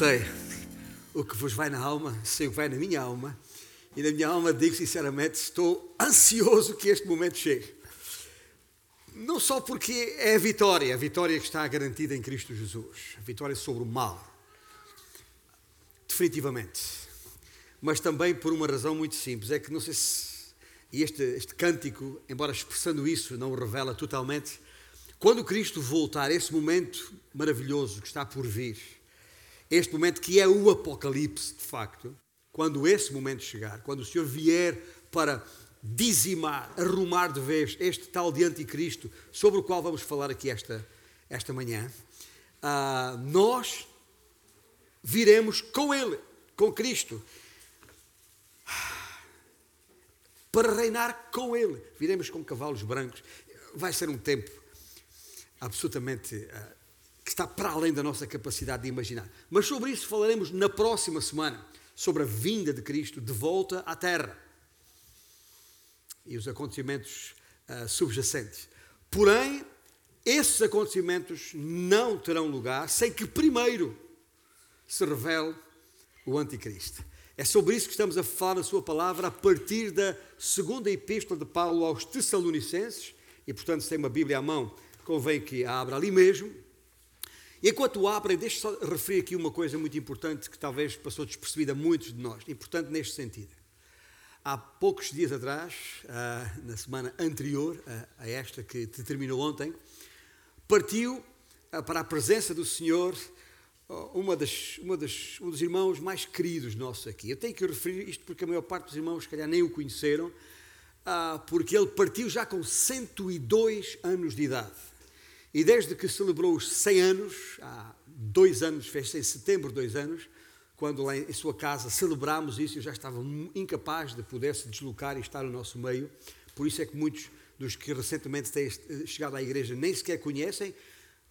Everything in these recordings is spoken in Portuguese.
sei o que vos vai na alma, sei o que vai na minha alma, e na minha alma digo sinceramente, estou ansioso que este momento chegue. Não só porque é a vitória, a vitória que está garantida em Cristo Jesus, a vitória sobre o mal, definitivamente, mas também por uma razão muito simples, é que não sei se, e este, este cântico, embora expressando isso, não o revela totalmente, quando Cristo voltar, esse momento maravilhoso que está por vir, este momento que é o Apocalipse, de facto, quando esse momento chegar, quando o Senhor vier para dizimar, arrumar de vez este tal de anticristo, sobre o qual vamos falar aqui esta, esta manhã, uh, nós viremos com Ele, com Cristo, para reinar com Ele. Viremos com cavalos brancos. Vai ser um tempo absolutamente uh, que está para além da nossa capacidade de imaginar. Mas sobre isso falaremos na próxima semana, sobre a vinda de Cristo de volta à Terra e os acontecimentos uh, subjacentes. Porém, esses acontecimentos não terão lugar sem que primeiro se revele o Anticristo. É sobre isso que estamos a falar na Sua palavra a partir da segunda epístola de Paulo aos Tessalonicenses, e portanto, se tem uma Bíblia à mão, convém que a abra ali mesmo. E enquanto abrem, deixe só referir aqui uma coisa muito importante que talvez passou despercebida a muitos de nós, importante neste sentido. Há poucos dias atrás, ah, na semana anterior a esta que terminou ontem, partiu ah, para a presença do Senhor uma das, uma das, um dos irmãos mais queridos nossos aqui. Eu tenho que referir isto porque a maior parte dos irmãos, se calhar, nem o conheceram, ah, porque ele partiu já com 102 anos de idade. E desde que celebrou os 100 anos, há dois anos, fez em setembro, dois anos, quando lá em sua casa celebrámos isso, eu já estava incapaz de poder se deslocar e estar no nosso meio. Por isso é que muitos dos que recentemente têm chegado à igreja nem sequer conhecem.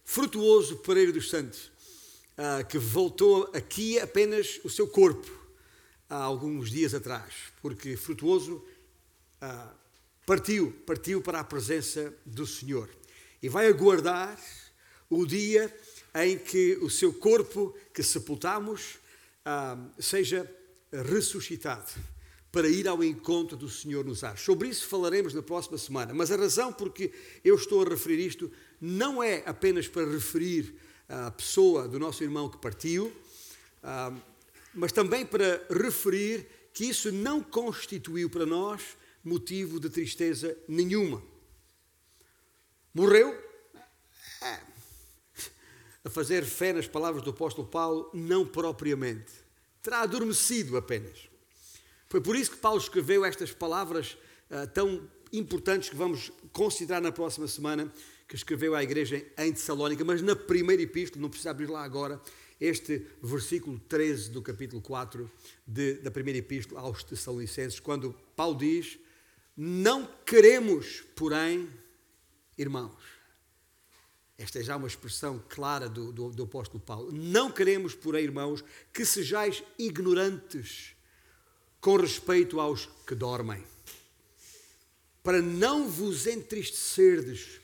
Frutuoso Pereira dos Santos, ah, que voltou aqui apenas o seu corpo há alguns dias atrás, porque Frutuoso ah, partiu, partiu para a presença do Senhor e vai aguardar o dia em que o seu corpo que sepultamos ah, seja ressuscitado para ir ao encontro do Senhor nos ares. Sobre isso falaremos na próxima semana, mas a razão porque eu estou a referir isto não é apenas para referir a pessoa do nosso irmão que partiu, ah, mas também para referir que isso não constituiu para nós motivo de tristeza nenhuma. Morreu? É. A fazer fé nas palavras do apóstolo Paulo, não propriamente. Terá adormecido apenas. Foi por isso que Paulo escreveu estas palavras uh, tão importantes que vamos considerar na próxima semana, que escreveu à igreja em Tessalónica, mas na primeira epístola, não precisa abrir lá agora, este versículo 13 do capítulo 4 de, da primeira epístola aos Tessalonicenses, quando Paulo diz: Não queremos, porém, irmãos. Esta é já uma expressão clara do, do, do apóstolo Paulo. Não queremos, porém, irmãos, que sejais ignorantes com respeito aos que dormem, para não vos entristecerdes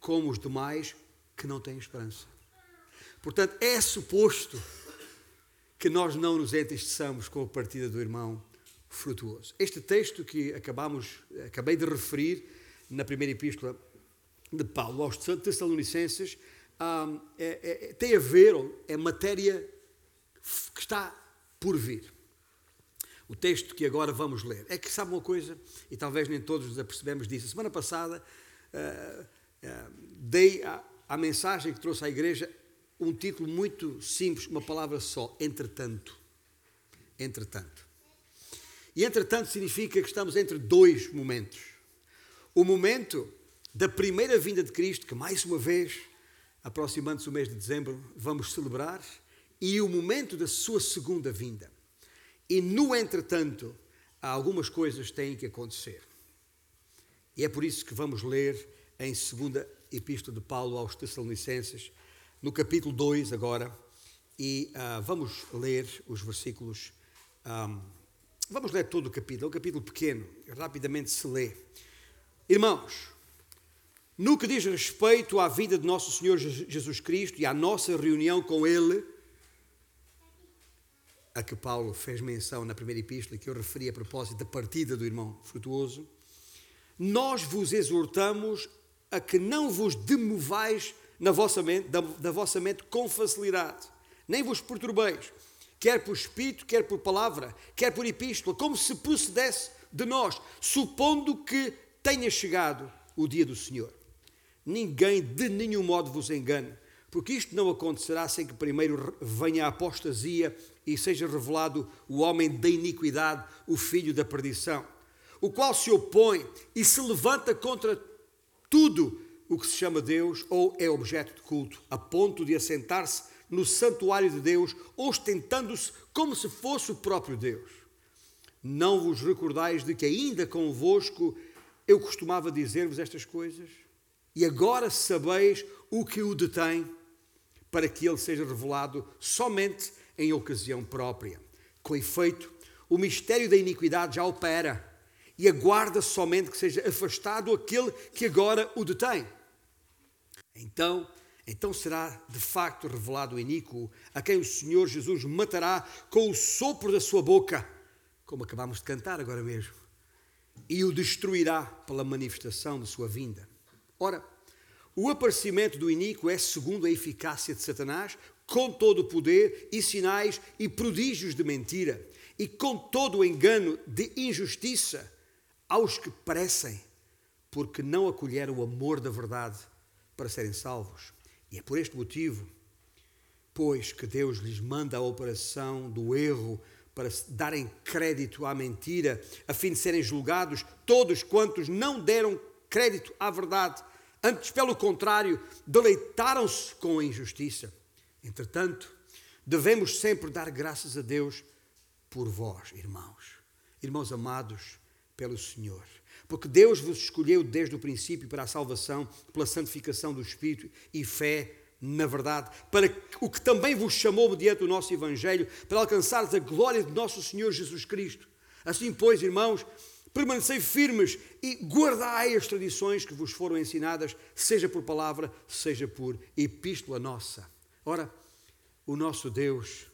como os demais que não têm esperança. Portanto, é suposto que nós não nos entristeçamos com a partida do irmão frutuoso. Este texto que acabamos, acabei de referir na primeira epístola de Paulo aos Tessalonicenses um, é, é, tem a ver, é matéria que está por vir. O texto que agora vamos ler. É que sabe uma coisa, e talvez nem todos nos apercebemos disso. A semana passada uh, uh, dei a, a mensagem que trouxe à igreja um título muito simples, uma palavra só: entretanto. Entretanto. E entretanto significa que estamos entre dois momentos. O momento da primeira vinda de Cristo, que mais uma vez, aproximando-se o mês de dezembro, vamos celebrar, e o momento da sua segunda vinda. E no entretanto, algumas coisas têm que acontecer. E é por isso que vamos ler em segunda epístola de Paulo aos Tessalonicenses, no capítulo 2 agora, e uh, vamos ler os versículos. Um, ah, vamos ler todo o capítulo, é um capítulo pequeno, rapidamente se lê. Irmãos, no que diz respeito à vida de nosso Senhor Jesus Cristo e à nossa reunião com Ele, a que Paulo fez menção na primeira epístola, que eu referi a propósito da partida do irmão frutuoso, nós vos exortamos a que não vos demovais na vossa mente, da, da vossa mente com facilidade, nem vos perturbeis, quer por espírito, quer por palavra, quer por epístola, como se procedesse de nós, supondo que tenha chegado o dia do Senhor. Ninguém de nenhum modo vos engane, porque isto não acontecerá sem que primeiro venha a apostasia e seja revelado o homem da iniquidade, o filho da perdição, o qual se opõe e se levanta contra tudo o que se chama Deus ou é objeto de culto, a ponto de assentar-se no santuário de Deus, ostentando-se como se fosse o próprio Deus. Não vos recordais de que ainda convosco eu costumava dizer-vos estas coisas? E agora sabeis o que o detém, para que ele seja revelado somente em ocasião própria. Com efeito, o mistério da iniquidade já opera e aguarda somente que seja afastado aquele que agora o detém. Então, então será de facto revelado o iníquo, a quem o Senhor Jesus matará com o sopro da sua boca, como acabamos de cantar agora mesmo e o destruirá pela manifestação de sua vinda. Ora, o aparecimento do iníquo é segundo a eficácia de Satanás, com todo o poder e sinais e prodígios de mentira, e com todo o engano de injustiça aos que parecem, porque não acolheram o amor da verdade para serem salvos. E é por este motivo, pois, que Deus lhes manda a operação do erro para darem crédito à mentira, a fim de serem julgados todos quantos não deram crédito à verdade, antes, pelo contrário, deleitaram-se com a injustiça. Entretanto, devemos sempre dar graças a Deus por vós, irmãos, irmãos amados pelo Senhor. Porque Deus vos escolheu desde o princípio para a salvação, pela santificação do Espírito e fé na verdade, para o que também vos chamou mediante o nosso Evangelho, para alcançares a glória de nosso Senhor Jesus Cristo. Assim, pois, irmãos, permanecei firmes e guardai as tradições que vos foram ensinadas, seja por palavra, seja por epístola nossa. Ora, o nosso Deus,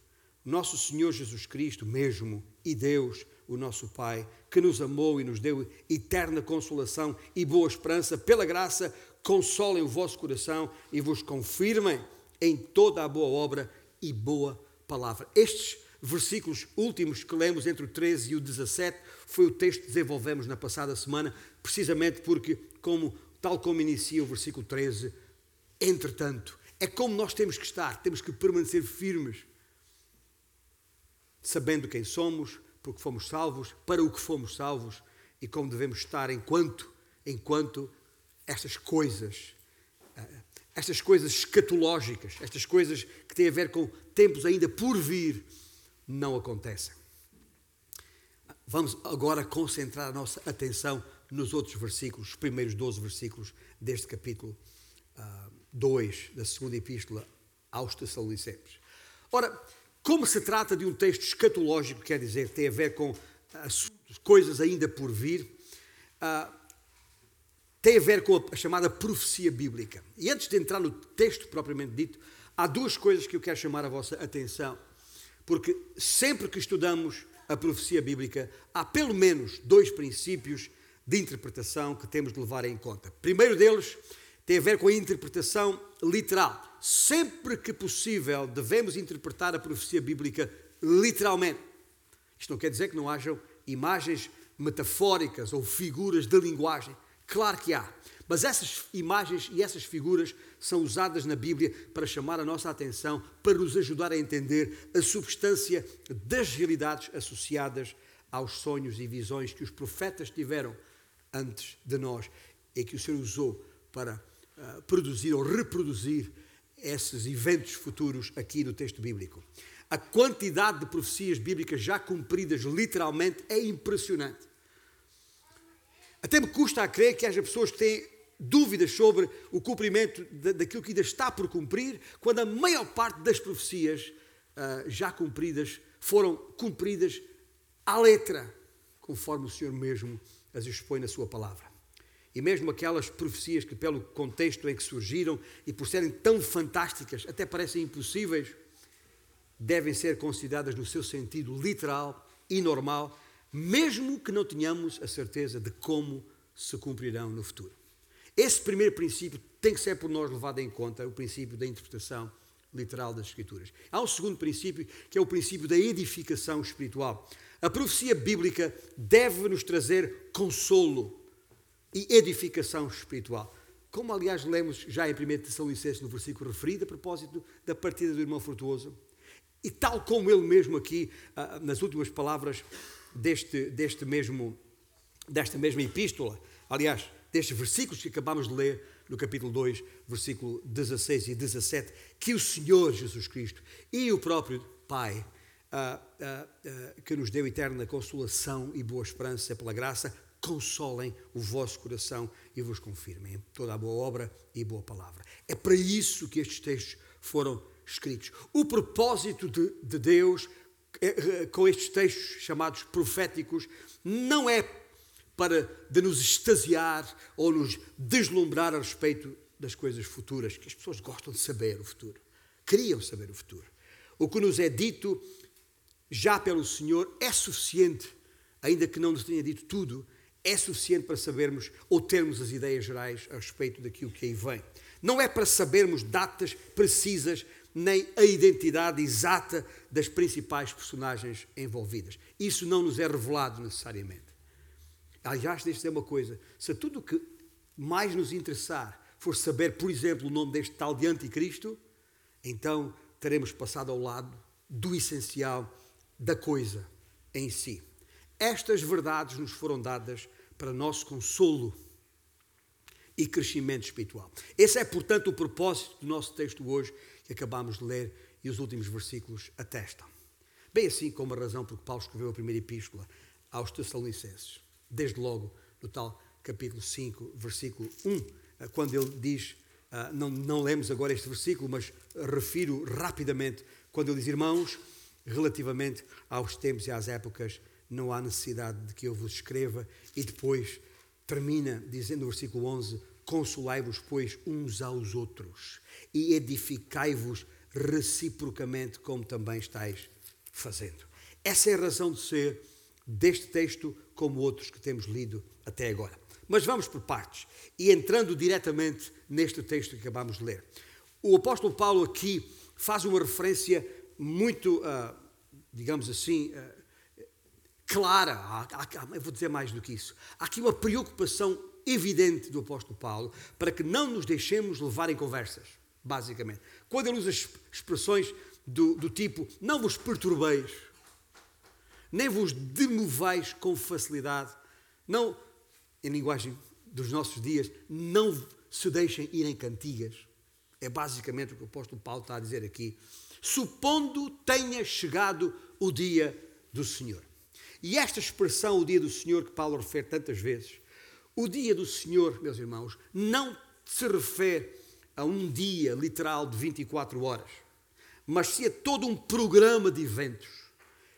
nosso Senhor Jesus Cristo mesmo, e Deus, o nosso Pai, que nos amou e nos deu eterna consolação e boa esperança pela graça, consolem o vosso coração e vos confirmem em toda a boa obra e boa palavra. Estes versículos últimos que lemos entre o 13 e o 17 foi o texto que desenvolvemos na passada semana, precisamente porque, como, tal como inicia o versículo 13, entretanto, é como nós temos que estar, temos que permanecer firmes, sabendo quem somos, porque fomos salvos, para o que fomos salvos e como devemos estar enquanto, enquanto estas coisas, eh, estas coisas escatológicas, estas coisas que têm a ver com tempos ainda por vir, não acontecem. Vamos agora concentrar a nossa atenção nos outros versículos, os primeiros 12 versículos deste capítulo 2 uh, da segunda epístola aos Tessalonicenses. Ora, como se trata de um texto escatológico, quer dizer, tem a ver com as coisas ainda por vir, uh, tem a ver com a chamada profecia bíblica. E antes de entrar no texto propriamente dito, há duas coisas que eu quero chamar a vossa atenção. Porque sempre que estudamos a profecia bíblica, há pelo menos dois princípios de interpretação que temos de levar em conta. O primeiro deles tem a ver com a interpretação literal. Sempre que possível, devemos interpretar a profecia bíblica literalmente. Isto não quer dizer que não hajam imagens metafóricas ou figuras de linguagem. Claro que há. Mas essas imagens e essas figuras são usadas na Bíblia para chamar a nossa atenção, para nos ajudar a entender a substância das realidades associadas aos sonhos e visões que os profetas tiveram antes de nós e que o Senhor usou para uh, produzir ou reproduzir esses eventos futuros aqui no texto bíblico. A quantidade de profecias bíblicas já cumpridas literalmente é impressionante. Até me custa a crer que haja pessoas que têm dúvidas sobre o cumprimento daquilo que ainda está por cumprir, quando a maior parte das profecias uh, já cumpridas foram cumpridas à letra, conforme o Senhor mesmo as expõe na Sua palavra. E mesmo aquelas profecias que, pelo contexto em que surgiram e por serem tão fantásticas, até parecem impossíveis, devem ser consideradas no seu sentido literal e normal, mesmo que não tenhamos a certeza de como se cumprirão no futuro. Esse primeiro princípio tem que ser por nós levado em conta, o princípio da interpretação literal das Escrituras. Há um segundo princípio, que é o princípio da edificação espiritual. A profecia bíblica deve nos trazer consolo e edificação espiritual. Como, aliás, lemos já em 1 Tessalonicenses, no versículo referido, a propósito da partida do irmão Frutuoso. E tal como ele mesmo aqui, ah, nas últimas palavras deste, deste mesmo, desta mesma epístola, aliás, destes versículos que acabamos de ler no capítulo 2, versículo 16 e 17, que o Senhor Jesus Cristo e o próprio Pai, uh, uh, uh, que nos deu eterna consolação e boa esperança pela graça, consolem o vosso coração e vos confirmem toda a boa obra e boa palavra. É para isso que estes textos foram escritos. O propósito de, de Deus eh, eh, com estes textos chamados proféticos não é para de nos extasiar ou nos deslumbrar a respeito das coisas futuras, que as pessoas gostam de saber o futuro, queriam saber o futuro. O que nos é dito já pelo Senhor é suficiente, ainda que não nos tenha dito tudo, é suficiente para sabermos ou termos as ideias gerais a respeito daquilo que aí vem. Não é para sabermos datas precisas nem a identidade exata das principais personagens envolvidas. Isso não nos é revelado necessariamente. Aliás, deixe dizer uma coisa: se tudo o que mais nos interessar for saber, por exemplo, o nome deste tal de Anticristo, então teremos passado ao lado do essencial da coisa em si. Estas verdades nos foram dadas para nosso consolo e crescimento espiritual. Esse é, portanto, o propósito do nosso texto hoje, que acabamos de ler e os últimos versículos atestam. Bem assim como a razão por que Paulo escreveu a primeira epístola aos Tessalonicenses, desde logo no tal capítulo 5, versículo 1, eh, quando ele diz, eh, não, não lemos agora este versículo, mas refiro rapidamente, quando ele diz, irmãos, relativamente aos tempos e às épocas, não há necessidade de que eu vos escreva, e depois termina dizendo no versículo 11: Consolai-vos, pois, uns aos outros, e edificai-vos reciprocamente, como também estáis fazendo. Essa é a razão de ser deste texto, como outros que temos lido até agora. Mas vamos por partes, e entrando diretamente neste texto que acabamos de ler. O apóstolo Paulo aqui faz uma referência muito, uh, digamos assim, uh, clara, eu vou dizer mais do que isso. Há aqui uma preocupação evidente do apóstolo Paulo para que não nos deixemos levar em conversas, basicamente. Quando ele usa expressões do, do tipo não vos perturbeis, nem vos demoveis com facilidade, não, em linguagem dos nossos dias, não se deixem ir em cantigas. É basicamente o que o apóstolo Paulo está a dizer aqui. Supondo tenha chegado o dia do Senhor. E esta expressão, o dia do Senhor, que Paulo refere tantas vezes, o dia do Senhor, meus irmãos, não se refere a um dia literal de 24 horas, mas se a todo um programa de eventos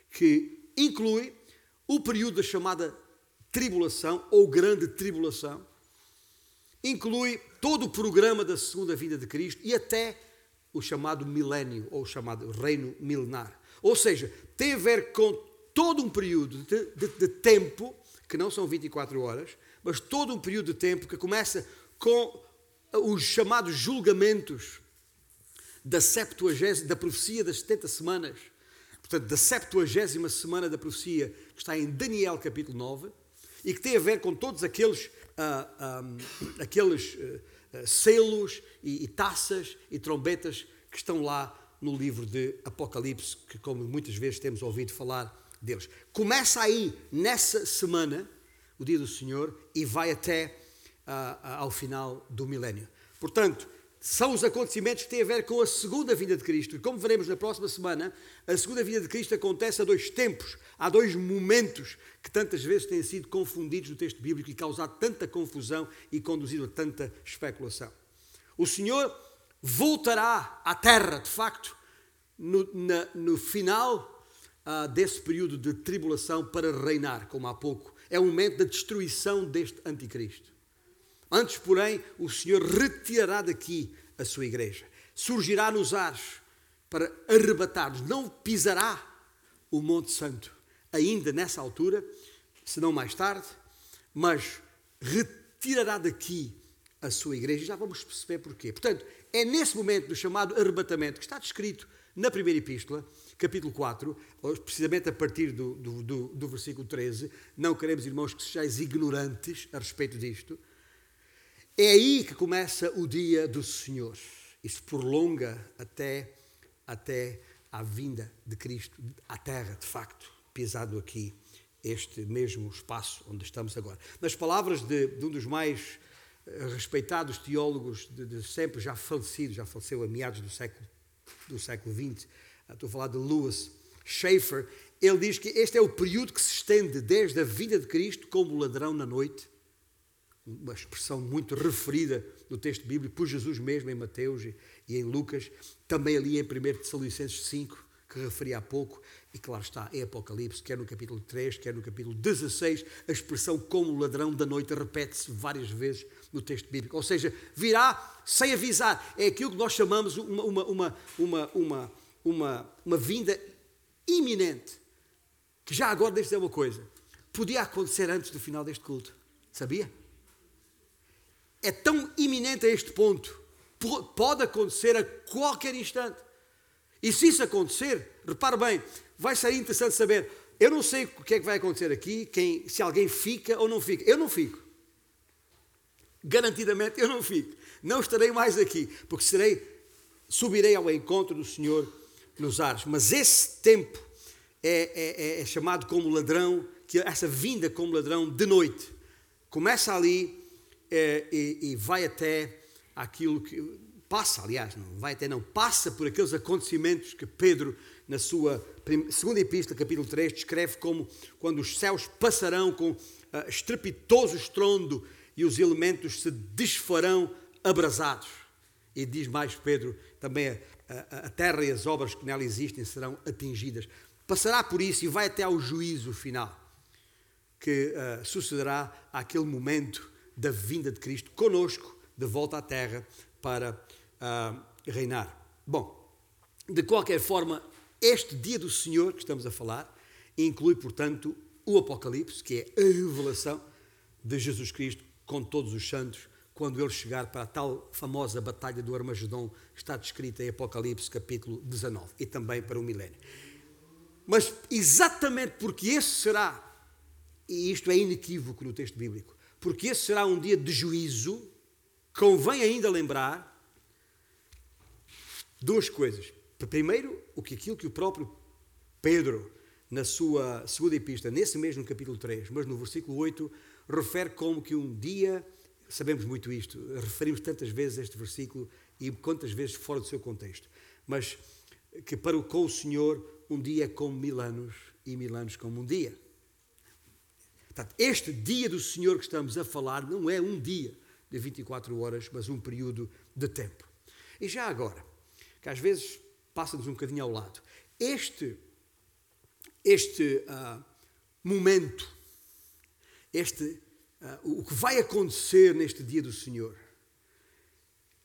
que inclui o período da chamada tribulação ou grande tribulação, inclui todo o programa da segunda vinda de Cristo e até o chamado milénio ou o chamado reino milenar. Ou seja, tem a ver com todo um período de, de, de, tempo, que não são 24 horas, mas todo um período de tempo que começa com os chamados julgamentos da, da profecia das 70 semanas, portanto, da 70 semana da profecia, que está em Daniel capítulo 9, e que tem a ver com todos aqueles, ah, ah, aqueles uh, selos e, e taças e trombetas que estão lá no livro de Apocalipse, que, como muitas vezes temos ouvido falar, Deus. Começa aí, nessa semana, o dia do Senhor, e vai até ao final do milénio. Portanto, são os acontecimentos que têm a ver com a segunda vinda de Cristo. E como veremos na próxima semana, a segunda vinda de Cristo acontece a dois tempos, há dois momentos que tantas vezes têm sido confundidos no texto bíblico e causado tanta confusão e conduzido a tanta especulação. O Senhor voltará à terra, de facto, no, na, no final uh, desse período de tribulação para reinar, como há pouco. É o momento da destruição deste anticristo. Antes, porém, o Senhor retirará daqui a sua igreja. Surgirá nos ares para arrebatar-nos. Não pisará o Monte Santo ainda nessa altura, se não mais tarde, mas retirará daqui a sua igreja. Já vamos perceber porquê. Portanto, é nesse momento do chamado arrebatamento que está descrito na primeira epístola, capítulo 4, precisamente a partir do, do, do, do versículo 13. Não queremos, irmãos, que sejais ignorantes a respeito disto. É aí que começa o dia do Senhor. Isso prolonga até, até à vinda de Cristo à terra, de facto, pisado aqui este mesmo espaço onde estamos agora. Nas palavras de, de um dos mais eh, respeitados teólogos de, de, sempre, já falecido, já faleceu a meados do século, do século XX, ah, estou a falar de Lewis Schaeffer, ele diz que este é o período que se estende desde a vinda de Cristo como ladrão na noite uma expressão muito referida no texto bíblico por Jesus mesmo em Mateus e em Lucas, também ali em 1 Tessalonicenses 5, que referi há pouco, e claro está, em Apocalipse, quer no capítulo 3, quer no capítulo 16, a expressão como ladrão da noite repete-se várias vezes no texto bíblico. Ou seja, virá sem avisar. É aquilo que nós chamamos uma, uma, uma, uma, uma, uma, uma vinda iminente. Que já agora, deixe dizer uma coisa, podia acontecer antes do final deste culto. Sabia? É tão iminente a este ponto, pode acontecer a qualquer instante. E se isso acontecer, repare bem, vai ser interessante saber. Eu não sei o que é que vai acontecer aqui, quem, se alguém fica ou não fica. Eu não fico. Garantidamente eu não fico. Não estarei mais aqui, porque serei, subirei ao encontro do Senhor nos ares. Mas esse tempo é, é, é, é chamado como ladrão, que essa vinda como ladrão de noite. Começa ali e, e, vai até aquilo que. Passa, aliás, não vai até, não, passa por aqueles acontecimentos que Pedro, na sua segunda epístola, capítulo 3, descreve como quando os céus passarão com uh, estrepitoso estrondo e os elementos se desfarão abrasados. E diz mais Pedro, também a, a, a terra e as obras que nela existem serão atingidas. Passará por isso e vai até ao juízo final, que uh, sucederá àquele momento da vinda de Cristo conosco de volta à terra para uh, reinar. Bom, de qualquer forma, este dia do Senhor que estamos a falar inclui, portanto, o Apocalipse, que é a revelação de Jesus Cristo com todos os santos, quando ele chegar para a tal famosa batalha do Armagedon, está descrita em Apocalipse capítulo 19, e também para o milénio. Mas exatamente porque esse será, e isto é inequívoco no texto bíblico, porque esse será um dia de juízo, convém ainda lembrar duas coisas. Primeiro, o que aquilo que o próprio Pedro, na sua segunda epístola, nesse mesmo capítulo 3, mas no versículo 8, refere como que um dia, sabemos muito isto, referimos tantas vezes este versículo e quantas vezes fora do seu contexto, mas que para o, com o Senhor um dia é como mil anos e mil anos como um dia. Portanto, este dia do Senhor que estamos a falar não é um dia de 24 horas, mas um período de tempo. E já agora, que às vezes passa-nos um bocadinho ao lado, este, este uh, momento, este, uh, o que vai acontecer neste dia do Senhor,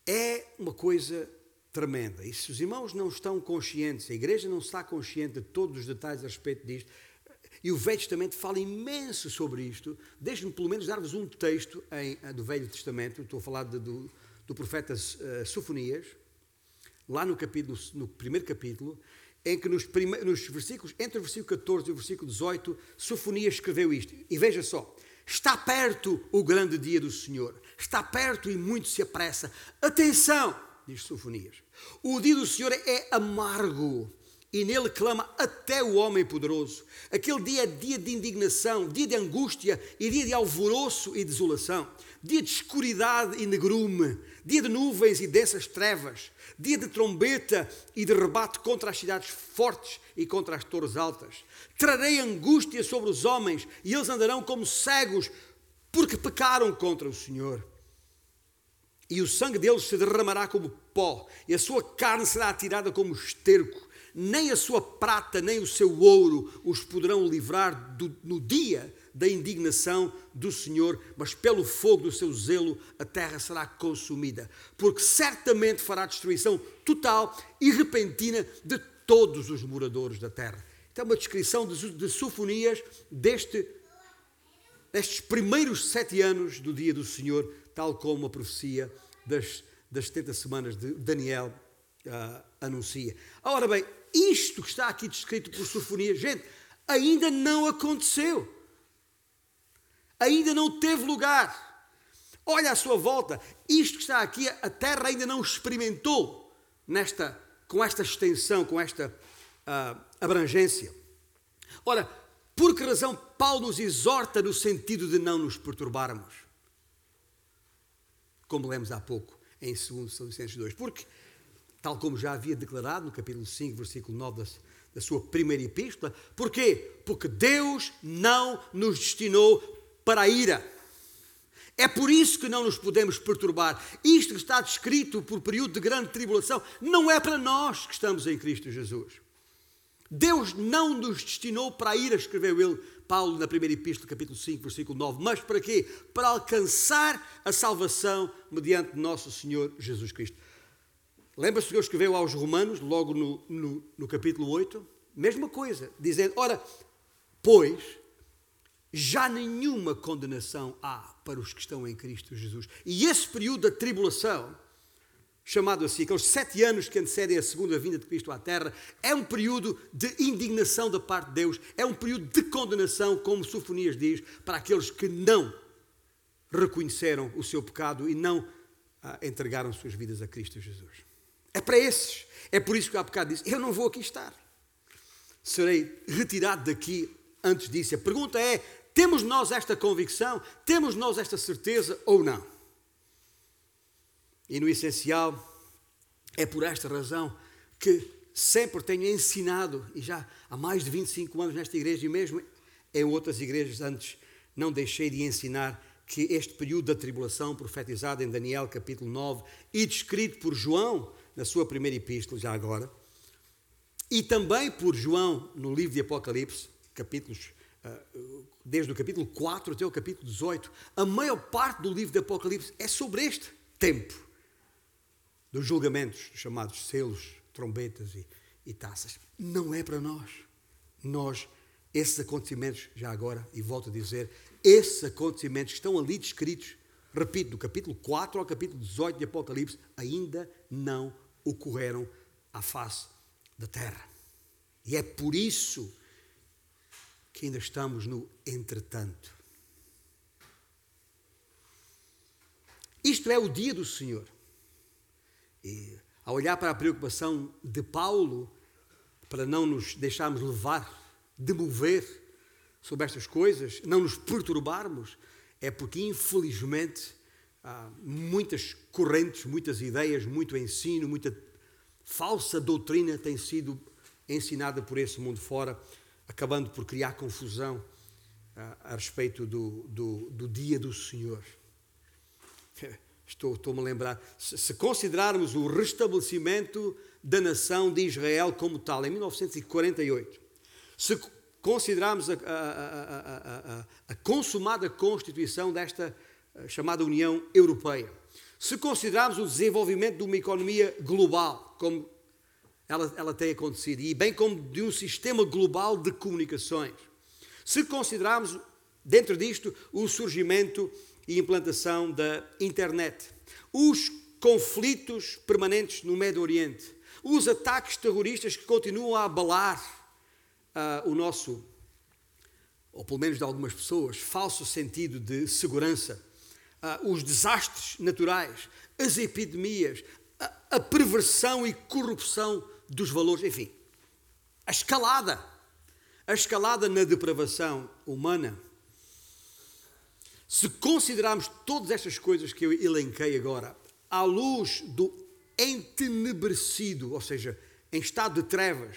é uma coisa tremenda. E se os irmãos não estão conscientes, a igreja não está consciente de todos os detalhes a respeito disto, e o Velho Testamento fala imenso sobre isto. Deixe-me pelo menos dar-vos um texto em, eh, do Velho Testamento, estou a falar de, do, do profeta uh, Sofonias, lá no, capítulo, no primeiro capítulo, em que nos, prime, nos versículos, entre o versículo 14 e o versículo 18, Sofonias escreveu isto. E veja só, está perto o grande dia do Senhor, está perto e muito se apressa. Atenção, diz Sofonias, o dia do Senhor é amargo e nele clama até o homem poderoso. Aquele dia é dia de indignação, dia de angústia e dia de alvoroço e desolação, dia de escuridade e negrume, dia de nuvens e densas trevas, dia de trombeta e de rebate contra as cidades fortes e contra as torres altas. Trarei angústia sobre os homens e eles andarão como cegos, porque pecaram contra o Senhor. E o sangue deles se derramará como pó, e a sua carne será atirada como esterco nem a sua prata, nem o seu ouro os poderão livrar do, no dia da indignação do Senhor, mas pelo fogo do seu zelo a terra será consumida, porque certamente fará destruição total e repentina de todos os moradores da terra. Então, uma descrição de, de Sofonias deste, destes primeiros sete anos do dia do Senhor, tal como a profecia das, das 70 semanas de Daniel uh, anuncia. Ora bem, isto que está aqui descrito por Sofonias, gente, ainda não aconteceu. Ainda não teve lugar. Olha à sua volta, isto que está aqui, a terra ainda não experimentou nesta, com esta extensão, com esta uh, abrangência. Ora, por que razão Paulo nos exorta no sentido de não nos perturbarmos? Como lemos há pouco em 2 Tessalonicenses 2. Porque, tal como já havia declarado no capítulo 5, versículo 9 da, da sua primeira epístola, porquê? Porque Deus não nos destinou para a ira. É por isso que não nos podemos perturbar. Isto que está descrito por período de grande tribulação não é para nós que estamos em Cristo Jesus. Deus não nos destinou para a ira, escreveu ele, Paulo, na primeira epístola, capítulo 5, versículo 9. Mas para quê? Para alcançar a salvação mediante nosso Senhor Jesus Cristo. Lembra-se que ele escreveu aos Romanos, logo no, no, no capítulo 8? Mesma coisa, dizendo: Ora, pois já nenhuma condenação há para os que estão em Cristo Jesus. E esse período da tribulação chamado assim, aqueles sete anos que antecedem a segunda vinda de Cristo à Terra, é um período de indignação da parte de Deus, é um período de condenação, como Sofonias diz, para aqueles que não reconheceram o seu pecado e não ah, entregaram suas vidas a Cristo Jesus. É para esses. É por isso que há bocado disse: Eu não vou aqui estar. Serei retirado daqui antes disso. A pergunta é: temos nós esta convicção? Temos nós esta certeza ou não? E no essencial, é por esta razão que sempre tenho ensinado, e já há mais de 25 anos nesta igreja, e mesmo em outras igrejas antes, não deixei de ensinar que este período da tribulação, profetizado em Daniel capítulo 9 e descrito por João na sua primeira epístola, já agora, e também por João no livro de Apocalipse, capítulos, ah, desde o capítulo 4 até o capítulo 18, a maior parte do livro de Apocalipse é sobre este tempo dos julgamentos chamados selos, trombetas e, e taças. Não é para nós. Nós, esses acontecimentos, já agora, e volto a dizer, esses acontecimentos estão ali descritos, repito, do capítulo 4 ao capítulo 18 de Apocalipse, ainda não ocorreram à face da terra. E é por isso que ainda estamos no entretanto. Isto é o dia do Senhor. E a olhar para a preocupação de Paulo, para não nos deixarmos levar, demover sobre estas coisas, não nos perturbarmos, é porque infelizmente muitas correntes, muitas ideias, muito ensino, muita falsa doutrina tem sido ensinada por esse mundo fora, acabando por criar confusão a, a respeito do, do, do dia do Senhor. Estou, estou-me a lembrar. Se, se considerarmos o restabelecimento da nação de Israel como tal, em 1948, se considerarmos a, a, a, a, consumada constituição desta eh, chamada União Europeia, se considerarmos o desenvolvimento de uma economia global, como ela, ela tem acontecido, e bem como de um sistema global de comunicações, se considerarmos dentro disto o surgimento e implantação da internet, os conflitos permanentes no Médio Oriente, os ataques terroristas que continuam a abalar uh, o nosso, ou pelo menos de algumas pessoas, falso sentido de segurança, uh, os desastres naturais, as epidemias, a, a perversão e corrupção dos valores, enfim, a escalada, a escalada na depravação humana. Se considerarmos todas estas coisas que eu elenquei agora, à luz do entenebrecido, ou seja, em estado de trevas,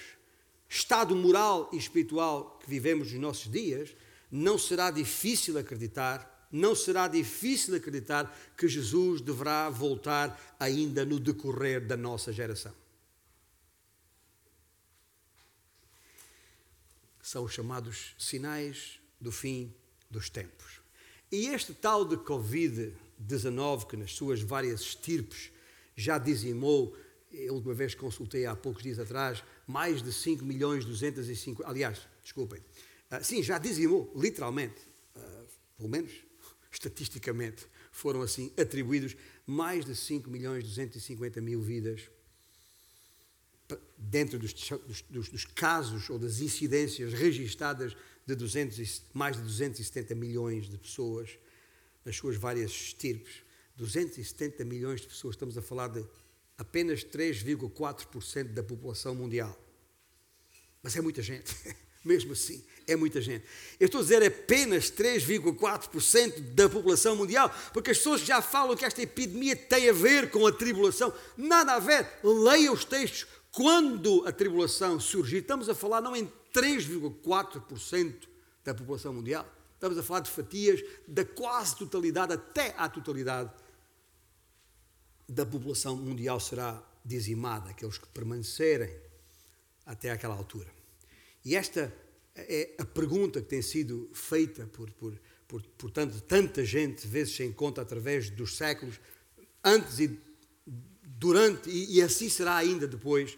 estado moral e espiritual que vivemos nos nossos dias, não será difícil acreditar, não será difícil acreditar que Jesus deverá voltar ainda no decorrer da nossa geração. são os chamados sinais do fim dos tempos. E este tal de Covid-19, que nas suas várias estirpes já dizimou, a última vez que consultei há poucos dias atrás, mais de 5 milhões 205, aliás, desculpem, uh, sim, já dizimou, literalmente, uh, pelo menos estatisticamente, foram assim atribuídos mais de 5 milhões 250 mil vidas dentro dos, dos, dos, casos ou das incidências registadas de 200, mais de 270 milhões de pessoas nas suas várias estirpes. 270 milhões de pessoas, estamos a falar de apenas 3,4% da população mundial. Mas é muita gente, mesmo assim, é muita gente. Eu estou a dizer apenas 3,4% da população mundial, porque as pessoas já falam que esta epidemia tem a ver com a tribulação. Nada a ver. Leia os textos. Quando a tribulação surgir, estamos a falar não em 3,4% da população mundial, estamos a falar de fatias da quase totalidade, até à totalidade da população mundial será dizimada, aqueles que permanecerem até aquela altura. E esta é a pergunta que tem sido feita por, por, por, por tanto, tanta gente, vezes sem conta, através dos séculos, antes e durante, e, e assim será ainda depois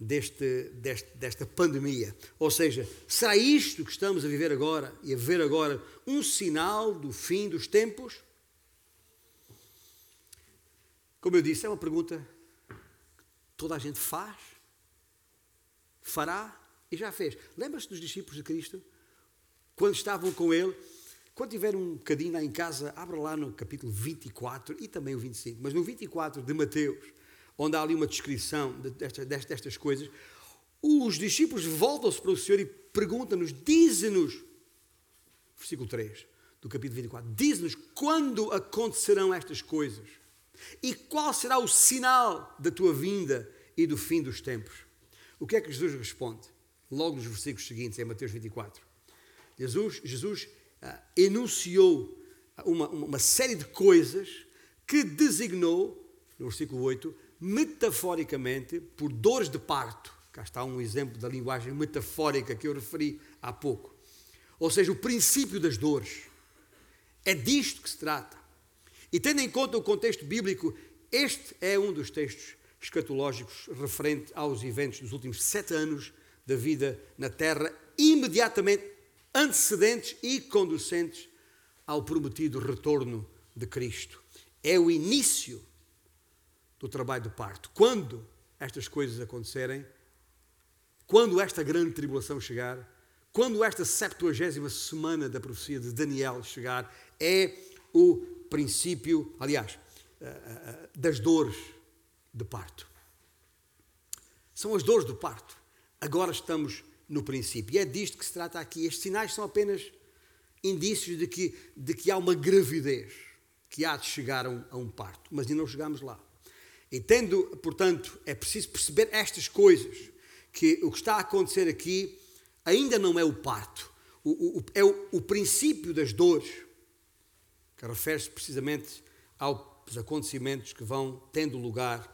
deste, deste, desta pandemia. Ou seja, será isto que estamos a viver agora e a ver agora um sinal do fim dos tempos? Como eu disse, é uma pergunta que toda a gente faz, fará e já fez. Lembra-se dos discípulos de Cristo? Quando estavam com Ele, quando tiver um bocadinho lá em casa, abra lá no capítulo 24 e também o 25, mas no 24 de Mateus, onde há ali uma descrição destas, destas coisas, os discípulos voltam-se para o Senhor e perguntam-nos, dize-nos, versículo 3 do capítulo 24, diz-nos quando acontecerão estas coisas. E qual será o sinal da tua vinda e do fim dos tempos? O que é que Jesus responde? Logo nos versículos seguintes, em Mateus 24. Jesus, Jesus uh, enunciou uma, uma série de coisas que designou, no versículo 8, metaforicamente por dores de parto. Cá está um exemplo da linguagem metafórica que eu referi há pouco. Ou seja, o princípio das dores. É disto que se trata. E tendo em conta o contexto bíblico, este é um dos textos escatológicos referente aos eventos dos últimos sete anos da vida na Terra, imediatamente antecedentes e conducentes ao prometido retorno de Cristo. É o início do trabalho do parto. Quando estas coisas acontecerem, quando esta grande tribulação chegar, quando esta 70 semana da profecia de Daniel chegar, é o princípio, aliás, eh, eh, eh, das dores de parto. São as dores do parto. Agora estamos no princípio. E é disto que se trata aqui. Estes sinais são apenas indícios de que, de que há uma gravidez que há de chegar a um, a um parto. Mas ainda não chegamos lá. E tendo, portanto, é preciso perceber estas coisas, que o que está a acontecer aqui ainda não é o parto, o, o, é o, o princípio das dores que refere-se precisamente aos acontecimentos que vão tendo lugar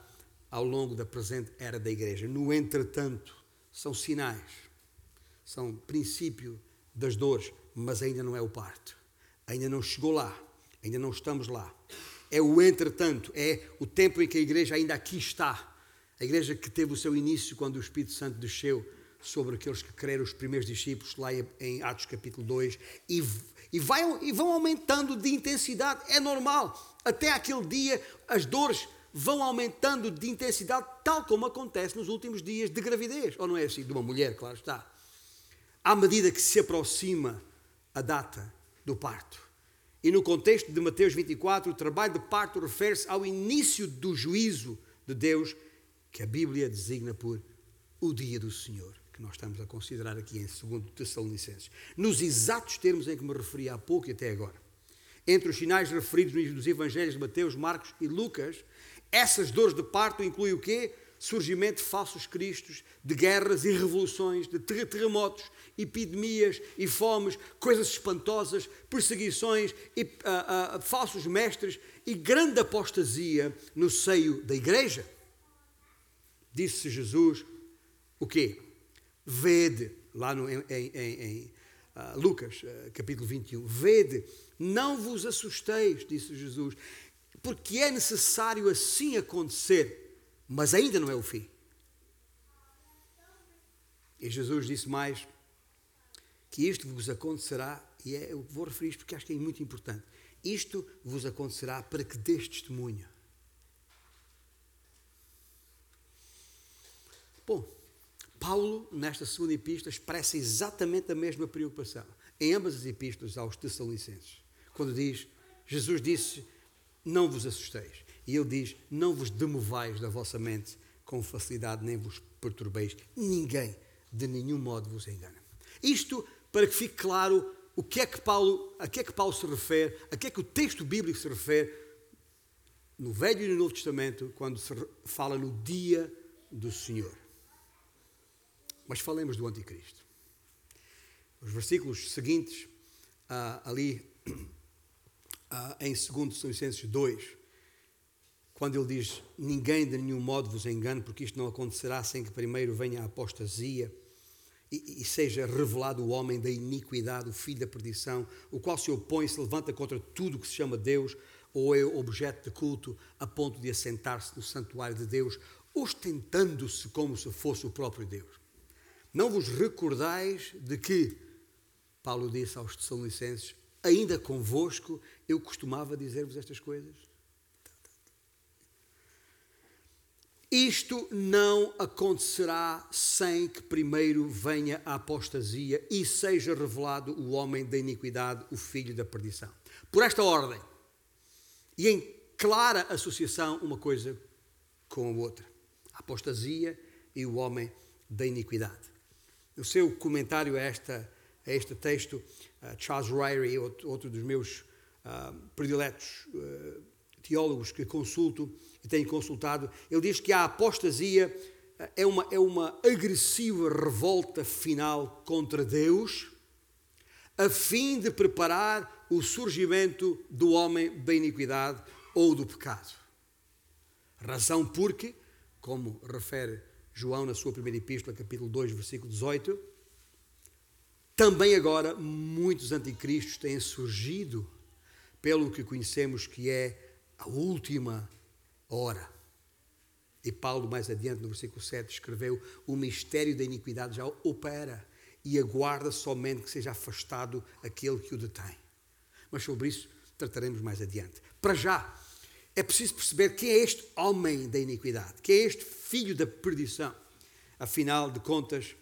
ao longo da presente era da Igreja. No entretanto, são sinais, são princípio das dores, mas ainda não é o parto. Ainda não chegou lá, ainda não estamos lá. É o entretanto, é o tempo em que a Igreja ainda aqui está. A Igreja que teve o seu início quando o Espírito Santo desceu sobre aqueles que creram, os primeiros discípulos, lá em Atos capítulo 2, e e, vai, e vão aumentando de intensidade, é normal. Até aquele dia as dores vão aumentando de intensidade, tal como acontece nos últimos dias de gravidez. Ou não é assim? De uma mulher, claro está. À medida que se aproxima a data do parto. E no contexto de Mateus 24, o trabalho de parto refere-se ao início do juízo de Deus, que a Bíblia designa por o dia do Senhor que nós estamos a considerar aqui em 2 Tessalonicenses, nos exatos termos em que me referi há pouco e até agora. Entre os sinais referidos nos Evangelhos de Mateus, Marcos e Lucas, essas dores de parto incluem o quê? Surgimento de falsos cristos, de guerras e revoluções, de terremotos, epidemias e fomes, coisas espantosas, perseguições, e, uh, uh, falsos mestres e grande apostasia no seio da igreja. Disse Jesus o quê? Vede, lá no, em, em, em uh, Lucas, capítulo 21. Vede, não vos assusteis, disse Jesus, porque é necessário assim acontecer, mas ainda não é o fim. E Jesus disse mais que isto vos acontecerá, e é, eu vou referir isto porque acho que é muito importante. Isto vos acontecerá para que dês testemunho. Bom, Paulo, nesta segunda epístola, expressa exatamente a mesma preocupação em ambas as epístolas aos Tessalonicenses. Quando diz, Jesus disse, não vos assusteis. E ele diz, não vos demovais da vossa mente com facilidade, nem vos perturbeis. Ninguém, de nenhum modo, vos engana. Isto para que fique claro o que é que Paulo, a que é que Paulo se refere, a que é que o texto bíblico se refere no Velho e no Novo Testamento, quando se fala no dia do Senhor. Mas falemos do Anticristo. Os versículos seguintes, ali ah, em 2 Tessalonicenses 2, quando ele diz: Ninguém de nenhum modo vos engane, porque isto não acontecerá sem que primeiro venha a apostasia e, e, seja revelado o homem da iniquidade, o filho da perdição, o qual se opõe e se levanta contra tudo que se chama Deus ou é objeto de culto, a ponto de assentar-se no santuário de Deus, ostentando-se como se fosse o próprio Deus. Não vos recordais de que, Paulo disse aos Tessalonicenses, ainda convosco eu costumava dizer-vos estas coisas? Isto não acontecerá sem que primeiro venha a apostasia e seja revelado o homem da iniquidade, o filho da perdição. Por esta ordem, e em clara associação uma coisa com a outra: a apostasia e o homem da iniquidade. No seu comentário a, esta, a este texto, Charles Ryrie, outro, dos meus uh, prediletos uh, teólogos que consulto, e tenho consultado, ele diz que a apostasia é uma, é uma agressiva revolta final contra Deus, a fim de preparar o surgimento do homem da iniquidade ou do pecado. Razão porque, como refere João na sua primeira epístola, capítulo 2, versículo 18, também agora muitos anticristos têm surgido pelo que conhecemos que é a última hora. E Paulo, mais adiante, no versículo 7, escreveu: O mistério da iniquidade já opera e aguarda somente que seja afastado aquele que o detém. Mas sobre isso trataremos mais adiante. Para já, é preciso perceber quem é este homem da iniquidade, quem é este filho da perdição. Afinal de contas,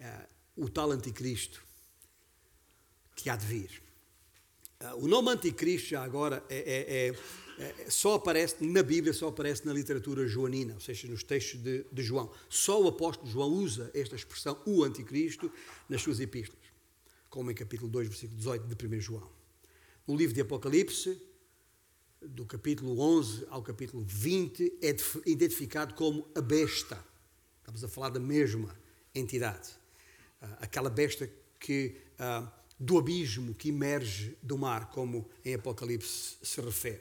uh, o tal anticristo que há de vir. Uh, o nome anticristo, já agora, é, é, é é, só aparece na Bíblia, só aparece na literatura joanina, ou seja, nos textos de, de, João. Só o apóstolo João usa esta expressão, o anticristo, nas suas epístolas, como em capítulo 2, versículo 18 de 1 João. No livro de Apocalipse, do capítulo 11 ao capítulo 20, é identificado como a besta. Estamos a falar da mesma entidade. Ah, aquela besta que, ah, do abismo que emerge do mar, como em Apocalipse se refere.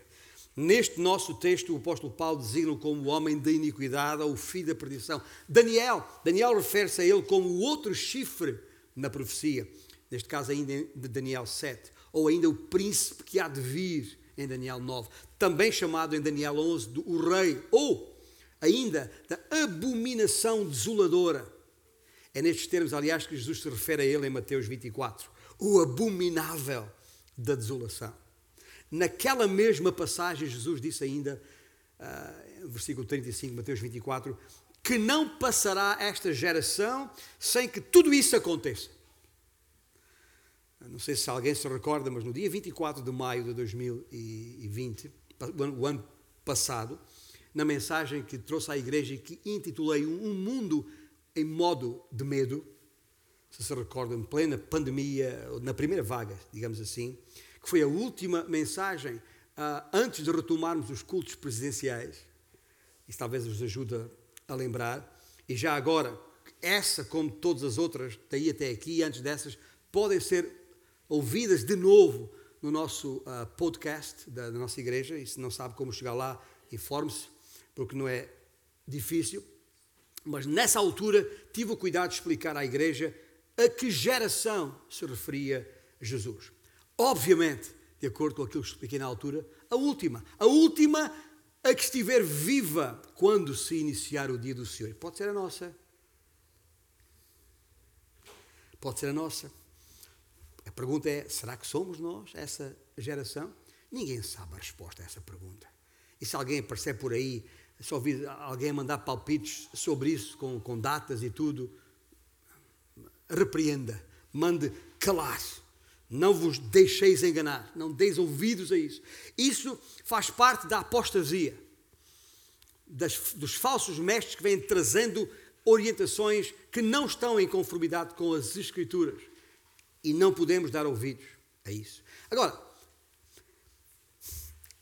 Neste nosso texto, o apóstolo Paulo designa como o homem da iniquidade ou o filho da perdição. Daniel, Daniel refere-se a ele como o outro chifre na profecia, neste caso ainda de Daniel 7, ou ainda o príncipe que há de vir em Daniel 9, também chamado em Daniel 11 do o rei, ou ainda da abominação desoladora. É nestes termos, aliás, que Jesus se refere a ele em Mateus 24, o abominável da desolação. Naquela mesma passagem, Jesus disse ainda, uh, versículo 35, Mateus 24, que não passará esta geração sem que tudo isso aconteça. Não sei se alguém se recorda, mas no dia 24 de maio de 2020, o ano passado, na mensagem que trouxe à igreja e que intitulei Um Mundo em Modo de Medo, se se recordam, em plena pandemia, na primeira vaga, digamos assim, que foi a última mensagem uh, antes de retomarmos os cultos presidenciais. Isso talvez vos ajude a lembrar. E já agora, essa, como todas as outras, daí até aqui, antes dessas, podem ser ouvidas de novo no nosso uh, podcast da, da, nossa igreja. E se não sabe como chegar lá, informe-se, porque não é difícil. Mas nessa altura tive o cuidado de explicar à igreja a que geração se referia Jesus. Obviamente, de acordo com aquilo que expliquei na altura, a última. A última a que estiver viva quando se iniciar o dia do Senhor. Pode ser a nossa. Pode ser a nossa. A pergunta é: será que somos nós, essa geração? Ninguém sabe a resposta a essa pergunta. E se alguém aparecer por aí, ouvir alguém mandar palpites sobre isso, com, com datas e tudo, repreenda, mande calar. Não vos deixeis enganar, não deis ouvidos a isso. Isso faz parte da apostasia, das, dos falsos mestres que vêm trazendo orientações que não estão em conformidade com as Escrituras. E não podemos dar ouvidos a isso. Agora,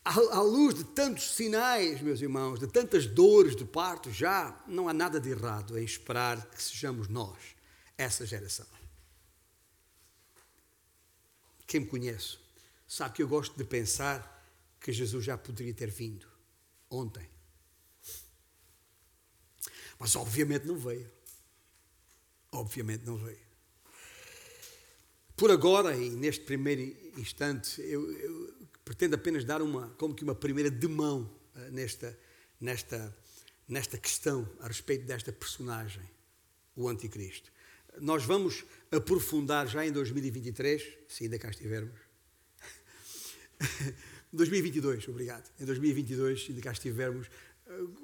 à luz de tantos sinais, meus irmãos, de tantas dores de parto, já não há nada de errado em esperar que sejamos nós essa geração. Quem me conhece sabe que eu gosto de pensar que Jesus já poderia ter vindo ontem. Mas obviamente não veio. Obviamente não veio. Por agora, e neste primeiro instante, eu, eu pretendo apenas dar uma, como que uma primeira demão uh, nesta, nesta, nesta questão a respeito desta personagem, o Anticristo. Nós vamos aprofundar já em 2023, se ainda cá estivermos. 2022, obrigado. Em 2022, se ainda cá estivermos,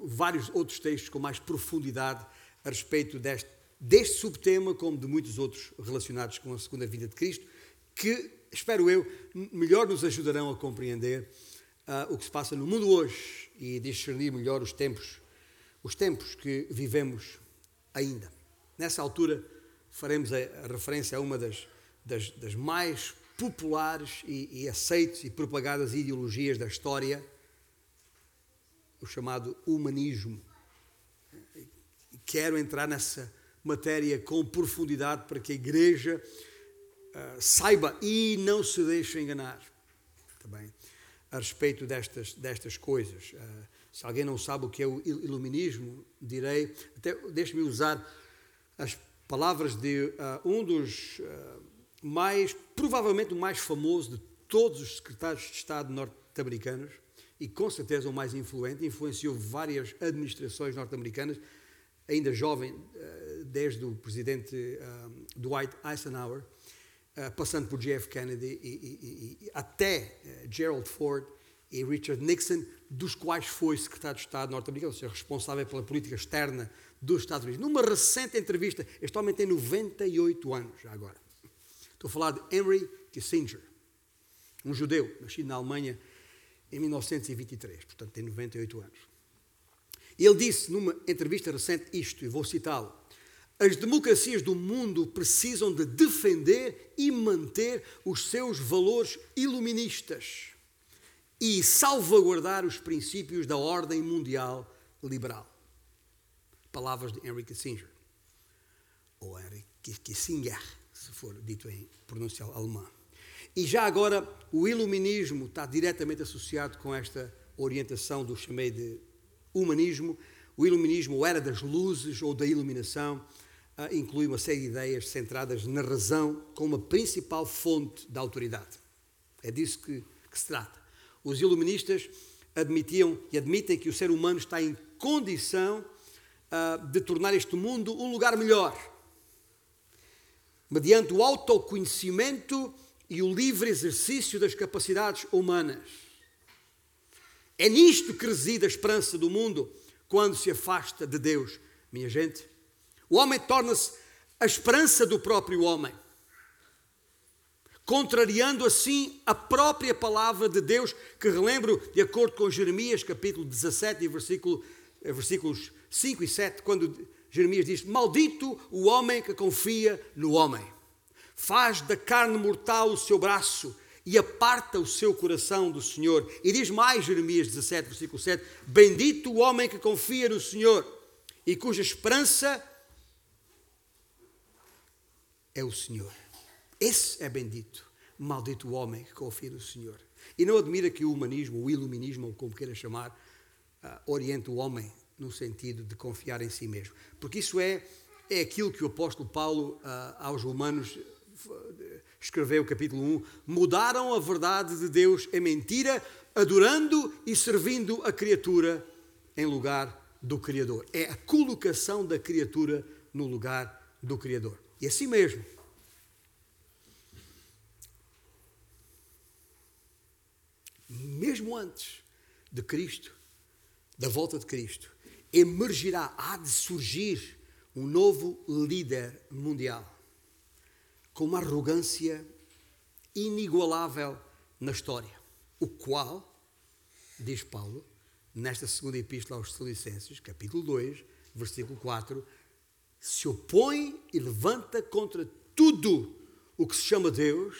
vários outros textos com mais profundidade a respeito deste, deste subtema, como de muitos outros relacionados com a segunda vinda de Cristo, que, espero eu, melhor nos ajudarão a compreender uh, o que se passa no mundo hoje e discernir melhor os tempos, os tempos que vivemos ainda. Nessa altura, faremos a, a referência a uma das, das, das mais populares e, e aceites e propagadas ideologias da história, o chamado humanismo. Quero entrar nessa matéria com profundidade para que a igreja uh, saiba e não se deixe enganar também a respeito destas, destas coisas. Uh, se alguém não sabe o que é o iluminismo, direi, até deixe-me usar as palavras de uh, um dos mais, provavelmente o mais famoso de todos os secretários de Estado norte-americanos, e com certeza o mais influente, influenciou várias administrações norte-americanas, ainda jovem, desde o presidente eh, Dwight Eisenhower, eh, passando por JF Kennedy e, e, e, até Gerald Ford e Richard Nixon, dos quais foi secretário de Estado norte-americano, ou seja, responsável pela política externa dos Estados Unidos. Numa recente entrevista, este homem tem 98 anos já agora. Estou a falar de Henry Kissinger, um judeu, nascido na Alemanha em 1923, portanto tem 98 anos. Ele disse numa entrevista recente isto, e vou citá-lo: As democracias do mundo precisam de defender e manter os seus valores iluministas e salvaguardar os princípios da ordem mundial liberal. Palavras de Henry Kissinger, ou Henry Kissinger, se for dito em pronúncia alemã. E já agora, o iluminismo está diretamente associado com esta orientação do chamei de humanismo. O iluminismo, era das luzes ou da iluminação, inclui uma série de ideias centradas na razão como a principal fonte da autoridade. É disso que, que se trata. Os iluministas admitiam e admitem que o ser humano está em condição uh, de tornar este mundo um lugar melhor, mediante o autoconhecimento e o livre exercício das capacidades humanas. É nisto que reside a esperança do mundo quando se afasta de Deus, minha gente. O homem torna-se a esperança do próprio homem, contrariando assim a própria palavra de Deus, que relembro, de acordo com Jeremias, capítulo 17, versículo, eh, versículos 5 e 7, quando Jeremias diz: Maldito o homem que confia no homem faz da carne mortal o seu braço e aparta o seu coração do Senhor. E diz mais Jeremias 17, versículo 7: Bendito o homem que confia no Senhor e cuja esperança é o Senhor. Esse é bendito. Maldito o homem que confia no Senhor. E não admira que o humanismo, o iluminismo, ou como queira chamar, uh, oriente o homem no sentido de confiar em si mesmo. Porque isso é, é aquilo que o apóstolo Paulo ah, aos Romanos escreveu, capítulo 1: mudaram a verdade de Deus em mentira, adorando e servindo a criatura em lugar do Criador. É a colocação da criatura no lugar do Criador. E assim mesmo. Mesmo antes de Cristo, da volta de Cristo, emergirá, há de surgir um novo líder mundial com uma arrogância inigualável na história, o qual, diz Paulo, nesta segunda epístola aos Tessalonicenses, capítulo 2, versículo 4, se opõe e levanta contra tudo o que se chama Deus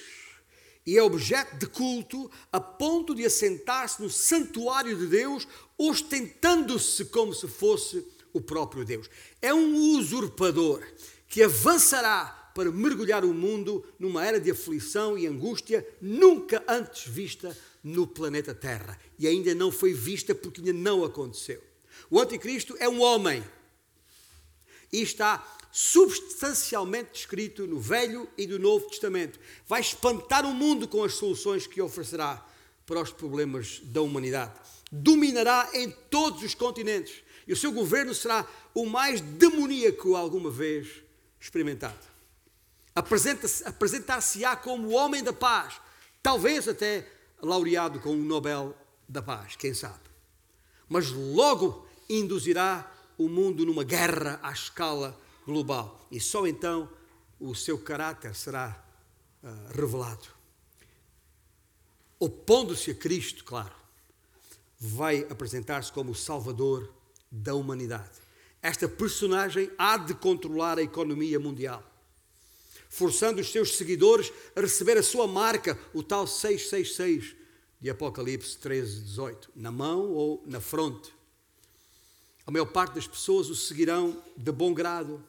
e é objeto de culto a ponto de assentar-se no santuário de Deus, ostentando-se como se fosse o próprio Deus. É um usurpador que avançará para mergulhar o mundo numa era de aflição e angústia nunca antes vista no planeta Terra. E ainda não foi vista porque ainda não aconteceu. O Anticristo é um homem e está substancialmente descrito no Velho e no Novo Testamento. Vai espantar o mundo com as soluções que oferecerá para os problemas da humanidade. Dominará em todos os continentes e o seu governo será o mais demoníaco alguma vez experimentado. Apresentar-se-á como o homem da paz, talvez até laureado com o Nobel da Paz, quem sabe. Mas logo induzirá o mundo numa guerra à escala global. E só então o seu caráter será uh, revelado. Opondo-se a Cristo, claro, vai apresentar-se como o Salvador da humanidade. Esta personagem há de controlar a economia mundial, forçando os seus seguidores a receber a sua marca, o tal 666 de Apocalipse 13, 18, na mão ou na fronte. A maior parte das pessoas o seguirão de bom grado.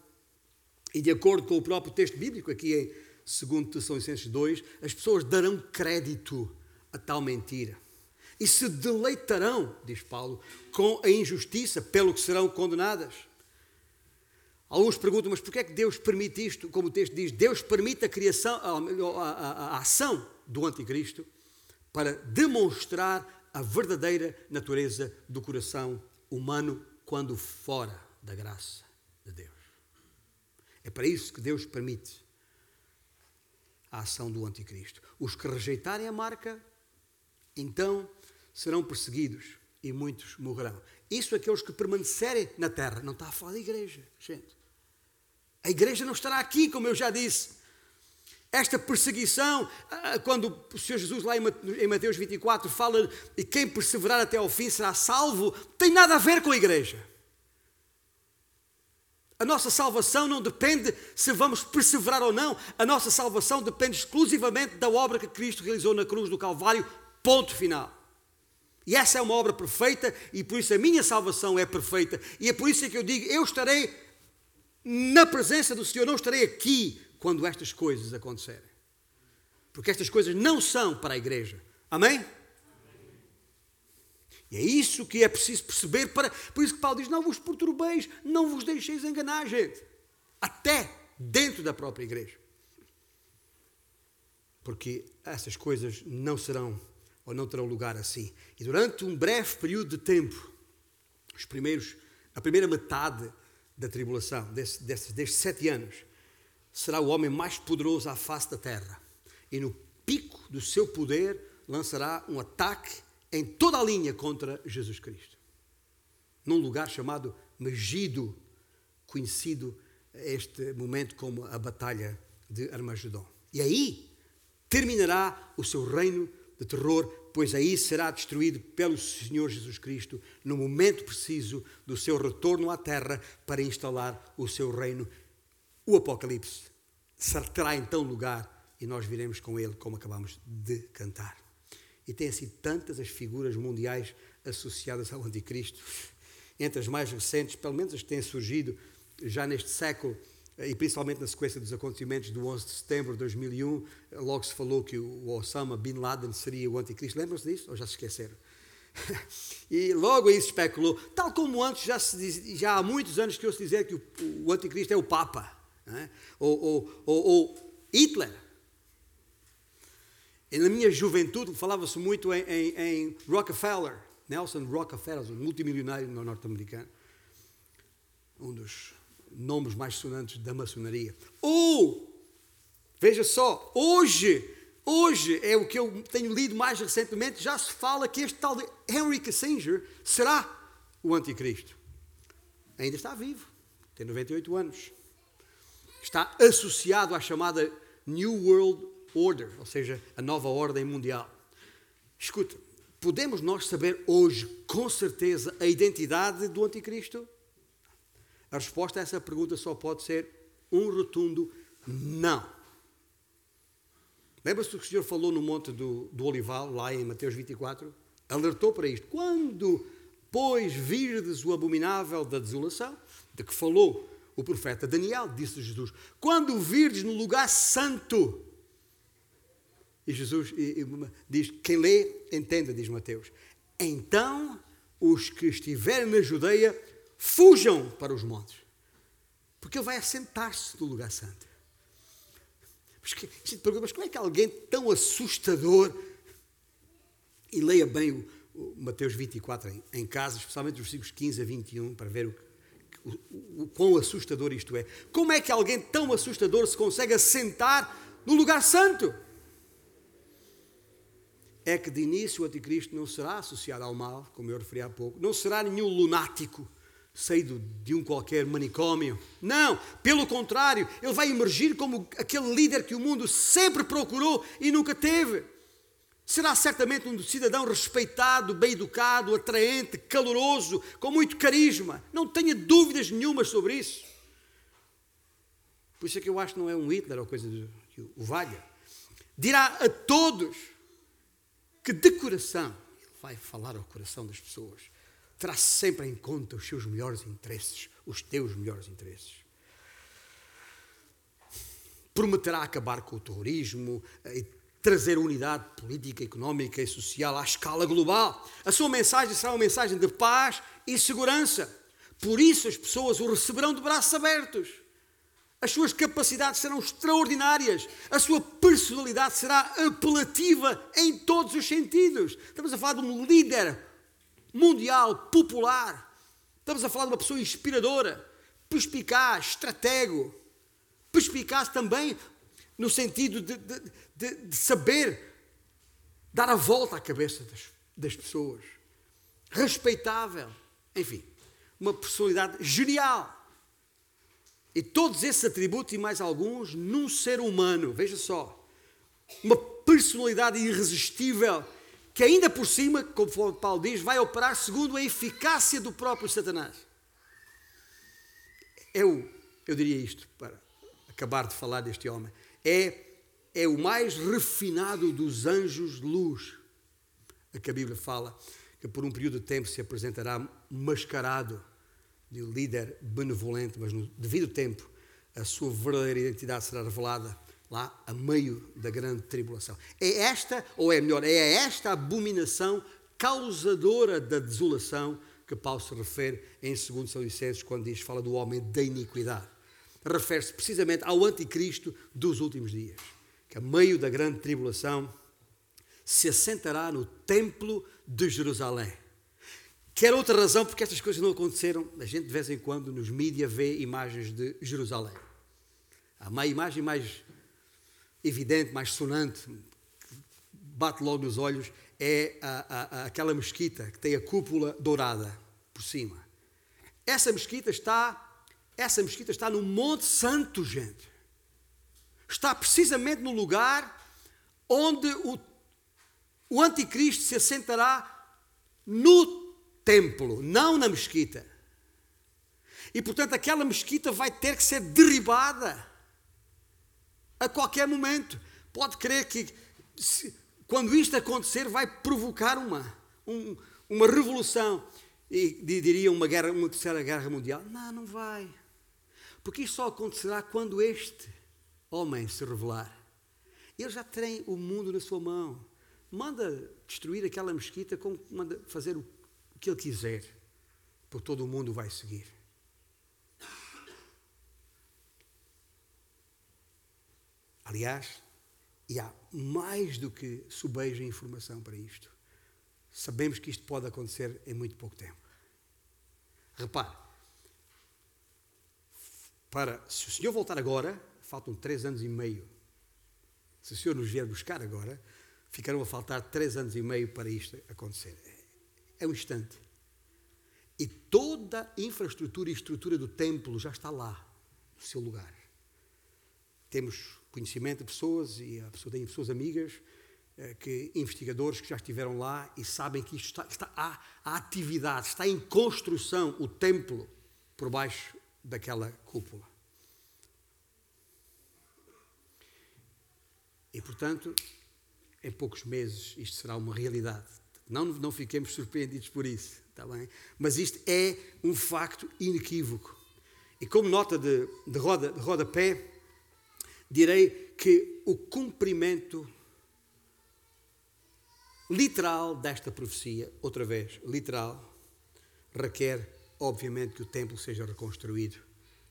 E de acordo com o próprio texto bíblico, aqui em 2 Tessalonicenses 2, as pessoas darão crédito a tal mentira. E se deleitarão, diz Paulo, com a injustiça, pelo que serão condenadas. Alguns perguntam, mas porquê é que Deus permite isto? Como o texto diz, Deus permite a criação, a, a, a, a ação do anticristo para demonstrar a verdadeira natureza do coração humano quando fora da graça de Deus. É para isso que Deus permite a ação do anticristo. Os que rejeitarem a marca, então serão perseguidos e muitos morrerão. Isso aqueles que permanecerem na terra. Não está a falar da igreja, gente. A igreja não estará aqui, como eu já disse. Esta perseguição, ah, quando o Senhor Jesus, lá em Mateus 24, fala e quem perseverar até ao fim será salvo, tem nada a ver com a igreja. A nossa salvação não depende se vamos perseverar ou não. A nossa salvação depende exclusivamente da obra que Cristo realizou na cruz do Calvário. Ponto final. E essa é uma obra perfeita e por isso a minha salvação é perfeita. E é por isso que eu digo: eu estarei na presença do Senhor, não estarei aqui quando estas coisas acontecerem. Porque estas coisas não são para a igreja. Amém? E é isso que é preciso perceber. Para, por isso que Paulo diz: Não vos perturbeis, não vos deixeis enganar, gente. Até dentro da própria igreja. Porque essas coisas não serão ou não terão lugar assim. E durante um breve período de tempo, os primeiros, a primeira metade da tribulação, desses, destes sete anos, será o homem mais poderoso à face da terra. E no pico do seu poder lançará um ataque em toda a linha contra Jesus Cristo. Num lugar chamado Megido, conhecido este momento como a Batalha de Armagedon. E aí terminará o seu reino de terror, pois aí será destruído pelo Senhor Jesus Cristo no momento preciso do seu retorno à terra para instalar o seu reino. O Apocalipse terá então lugar e nós viremos com ele, como acabamos de cantar. E têm sido tantas as figuras mundiais associadas ao Anticristo. Entre as mais recentes, pelo menos as que têm surgido já neste século, e principalmente na sequência dos acontecimentos do 11 de setembro de 2001, logo se falou que o Osama Bin Laden seria o anticristo. Lembram-se disso? Ou já se esqueceram? E logo aí se especulou, tal como antes já, diz, já há muitos anos que eu se dizer que o, o anticristo é o Papa, é? ou, ou, ou, ou, Hitler. E na minha juventude falava-se muito em, em, em, Rockefeller, Nelson Rockefeller, um multimilionário norte-americano, um dos nomes mais sonantes da maçonaria. Ou, veja só, hoje Hoje é o que eu tenho lido mais recentemente, já se fala que este tal de Henry Kissinger será o anticristo. Ainda está vivo, tem 98 anos. Está associado à chamada New World Order, ou seja, a nova ordem mundial. Escuta, podemos nós saber hoje com certeza a identidade do anticristo? A resposta a essa pergunta só pode ser um rotundo não. Lembra-se do que o Senhor falou no Monte do, do Olival, lá em Mateus 24? Alertou para isto. Quando, pois, virdes o abominável da desolação, de que falou o profeta Daniel, disse Jesus, quando virdes no lugar santo, e Jesus diz, quem lê, entenda, diz Mateus, então os que estiverem na Judeia, fujam para os montes, porque ele vai assentar-se no lugar santo. Mas, que, mas como é que alguém tão assustador, e leia bem o, o Mateus 24 em, em casa, especialmente os versículos 15 a 21, para ver o, o, o quão assustador isto é. Como é que alguém tão assustador se consegue assentar no lugar santo? É que de início o anticristo não será associado ao mal, como eu referi há pouco, não será nenhum lunático saído de um qualquer manicômio. Não, pelo contrário, ele vai emergir como aquele líder que o mundo sempre procurou e nunca teve. Será certamente um cidadão respeitado, bem educado, atraente, caloroso, com muito carisma. Não tenha dúvidas nenhumas sobre isso. Por isso é que eu acho que não é um Hitler ou coisa que o valha. Dirá a todos que de coração, ele vai falar ao coração das pessoas terá sempre em conta os seus melhores interesses, os teus melhores interesses. Prometerá acabar com o terrorismo eh, e trazer unidade política, económica e social à escala global. A sua mensagem será uma mensagem de paz e segurança. Por isso as pessoas o receberão de braços abertos. As suas capacidades serão extraordinárias. A sua personalidade será apelativa em todos os sentidos. Estamos a falar de um líder mundial, popular. Estamos a falar de uma pessoa inspiradora, perspicaz, estratego. Perspicaz também no sentido de, de, de, de saber dar a volta à cabeça das, das pessoas. Respeitável. Enfim, uma personalidade genial. E todos esses atributos e mais alguns num ser humano, veja só, uma personalidade irresistível que ainda por cima, como Paulo diz, vai operar segundo a eficácia do próprio Satanás. Eu, eu diria isto, para acabar de falar deste homem, é, é o mais refinado dos anjos de luz. A que a Bíblia fala que por um período de tempo se apresentará mascarado de líder benevolente, mas no devido tempo a sua verdadeira identidade será revelada lá a meio da grande tribulação. É esta, ou é melhor, é esta abominação causadora da desolação que Paulo se refere em 2 São Licenses quando diz, fala do homem da iniquidade. Refere-se precisamente ao anticristo dos últimos dias, que a meio da grande tribulação se assentará no templo de Jerusalém. Quer outra razão porque estas coisas não aconteceram, a gente de vez em quando nos mídias vê imagens de Jerusalém. Há uma imagem mais evidente, mais sonante, bate logo nos olhos, é a, a, a, aquela mesquita que tem a cúpula dourada por cima. Essa mesquita está, essa mesquita está no Monte Santo, gente. Está precisamente no lugar onde o, o anticristo se assentará no templo, não na mesquita. E portanto aquela mesquita vai ter que ser derribada a qualquer momento. Pode crer que se, quando isto acontecer vai provocar uma, um, uma revolução e diria uma guerra, uma terceira guerra mundial. Não, não vai. Porque isto só acontecerá quando este homem se revelar. Ele já tem o mundo na sua mão. manda destruir aquela mesquita como manda fazer o que ele quiser, porque todo o mundo vai seguir. Aliás, e há mais do que subeja informação para isto. Sabemos que isto pode acontecer em muito pouco tempo. Repare, para, se o Senhor voltar agora, faltam três anos e meio. Se o Senhor nos vier buscar agora, ficarão a faltar três anos e meio para isto acontecer. É um instante. E toda a infraestrutura e estrutura do templo já está lá, no seu lugar. Temos conhecimento de pessoas e a pessoa tem pessoas amigas, eh, que, investigadores que já estiveram lá e sabem que isto está, está há, há atividade, está em construção o templo por baixo daquela cúpula. E, portanto, em poucos meses isto será uma realidade. Não, não fiquemos surpreendidos por isso, está bem? Mas isto é um facto inequívoco. E como nota de, de, roda, de rodapé, direi que o cumprimento literal desta profecia, outra vez, literal, requer, obviamente, que o templo seja reconstruído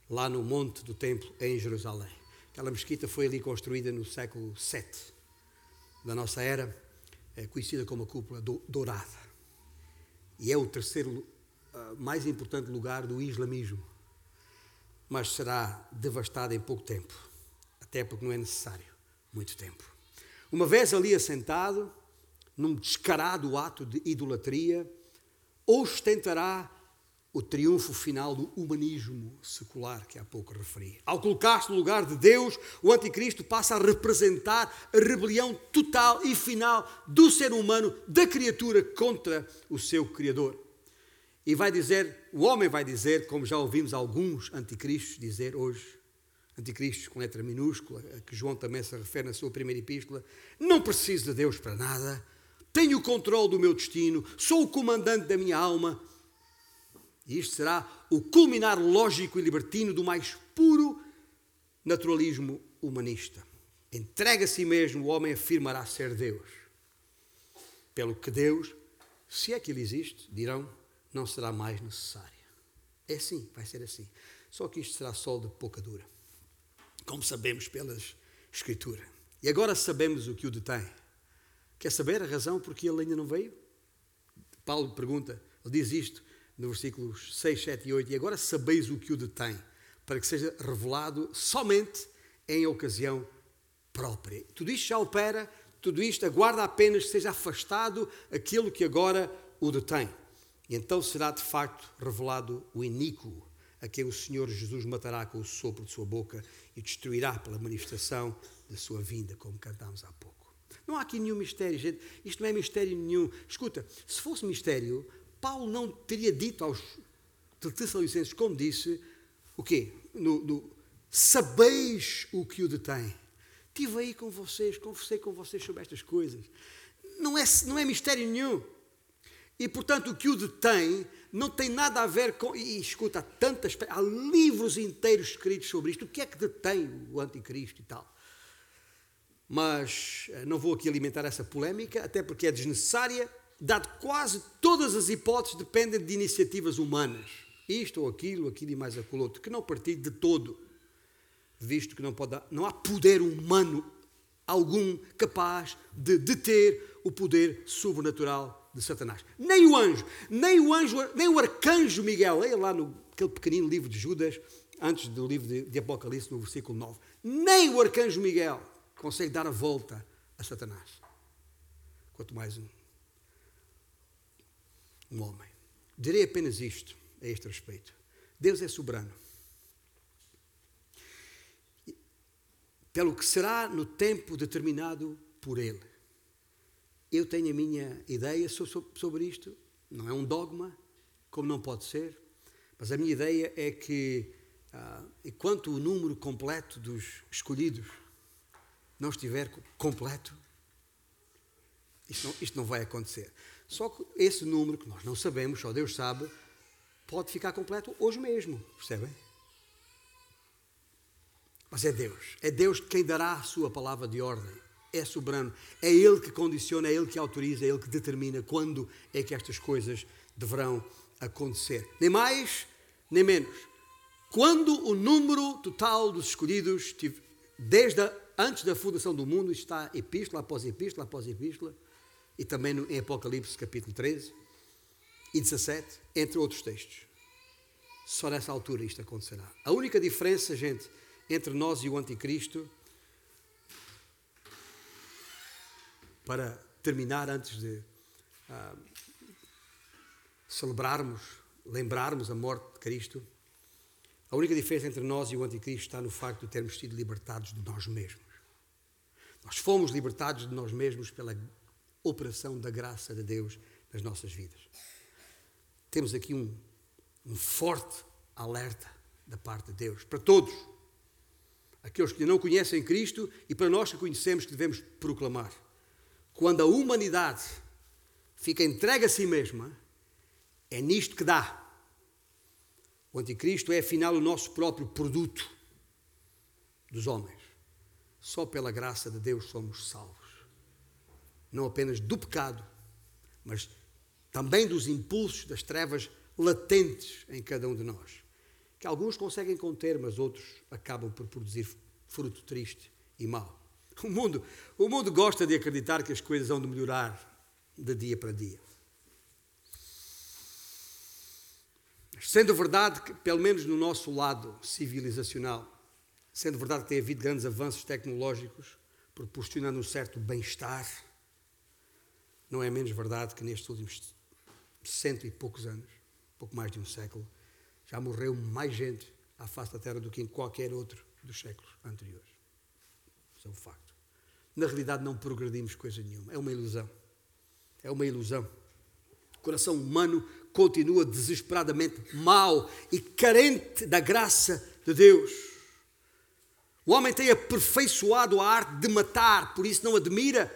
lá no monte do templo em Jerusalém. Aquela mesquita foi ali construída no século VII da nossa era, é conhecida como a cúpula dourada. E é o terceiro uh, mais importante lugar do islamismo. Mas será devastada em pouco tempo, até porque não é necessário muito tempo. Uma vez ali assentado, num descarado ato de idolatria, ostentará o triunfo final do humanismo secular que há pouco referi. Ao colocar-se no lugar de Deus, o anticristo passa a representar a rebelião total e final do ser humano, da criatura contra o seu Criador. E vai dizer, o homem vai dizer, como já ouvimos alguns anticristos dizer hoje, anticristos com letra minúscula, a que João também se refere na sua primeira epístola, não preciso de Deus para nada, tenho o controle do meu destino, sou o comandante da minha alma, e isto será o culminar lógico e libertino do mais puro naturalismo humanista. Entrega a si mesmo, o homem afirmará ser Deus. Pelo que Deus, se é que ele existe, dirão, não será mais necessário. É assim, vai ser assim. Só que isto será sol de pouca dura, como sabemos pelas Escritura. E agora sabemos o que o detém. Quer saber a razão porque ele ainda não veio? Paulo pergunta, ele diz isto no versículos 6, 7 e 8, e agora sabeis o que o detém, para que seja revelado somente em ocasião própria. Tudo isto já opera, tudo isto aguarda apenas que seja afastado aquilo que agora o detém. E então será de facto revelado o iníquo, a quem o Senhor Jesus matará com o sopro de sua boca e destruirá pela manifestação da sua vinda, como cantámos há pouco. Não há aqui nenhum mistério, gente. Isto não é mistério nenhum. Escuta, se fosse mistério, Paulo não teria dito aos Tessalonicenses, como disse, o quê? No, no, sabeis o que o detém. Estive aí com vocês, conversei com vocês sobre estas coisas. Não é, não é mistério nenhum. E, portanto, o que o detém não tem nada a ver com. E escuta, há tantas. Há livros inteiros escritos sobre isto. O que é que detém o anticristo e tal? Mas eh, não vou aqui alimentar essa polémica, até porque é desnecessária dado quase todas as hipóteses dependem de iniciativas humanas. Isto ou aquilo, aquilo e mais aquilo outro, que não partilho de todo, visto que não, pode, não há poder humano algum capaz de deter o poder sobrenatural de Satanás. Nem o anjo, nem o anjo, nem o arcanjo Miguel, leia lá no aquele pequenino livro de Judas, antes do livro de, de Apocalipse, no versículo 9. Nem o arcanjo Miguel consegue dar a volta a Satanás. Quanto mais um um homem. Direi apenas isto a este respeito. Deus é soberano. Pelo que será no tempo determinado por Ele. Eu tenho a minha ideia sobre isto, não é um dogma, como não pode ser, mas a minha ideia é que, ah, enquanto o número completo dos escolhidos não estiver completo, isto não, isto não vai acontecer. Só que esse número, que nós não sabemos, só Deus sabe, pode ficar completo hoje mesmo, percebem? Mas é Deus, é Deus quem dará a sua palavra de ordem. é soberano. É Ele que condiciona, é Ele que autoriza, é Ele que determina quando é que estas coisas deverão acontecer. Nem mais, nem menos. Quando o número total dos escolhidos, desde antes da fundação do mundo, está epístola após epístola após epístola, e também em Apocalipse capítulo 13 e 17, entre outros textos. Só nessa altura isto acontecerá. A única diferença, gente, entre nós e o anticristo, para terminar antes de ah, celebrarmos, lembrarmos a morte de Cristo, a única diferença entre nós e o anticristo está no facto de termos sido libertados de nós mesmos. Nós fomos libertados de nós mesmos pela operação da graça de Deus nas nossas vidas. Temos aqui um, um forte alerta da parte de Deus para todos, aqueles que não conhecem Cristo e para nós que conhecemos que devemos proclamar. Quando a humanidade fica entregue a si mesma, é nisto que dá. O anticristo é afinal o nosso próprio produto dos homens. Só pela graça de Deus somos salvos não apenas do pecado, mas também dos impulsos das trevas latentes em cada um de nós, que alguns conseguem conter, mas outros acabam por produzir fruto triste e mau. O mundo, o mundo gosta de acreditar que as coisas vão de melhorar de dia para dia. Sendo verdade que, pelo menos no nosso lado civilizacional, sendo verdade que tem havido grandes avanços tecnológicos, proporcionando um certo bem-estar, não é menos verdade que nestes últimos cento e poucos anos, pouco mais de um século, já morreu mais gente à face da Terra do que em qualquer outro dos séculos anteriores. Isso é um facto. Na realidade, não progredimos coisa nenhuma. É uma ilusão. É uma ilusão. O coração humano continua desesperadamente mau e carente da graça de Deus. O homem tem aperfeiçoado a arte de matar, por isso não admira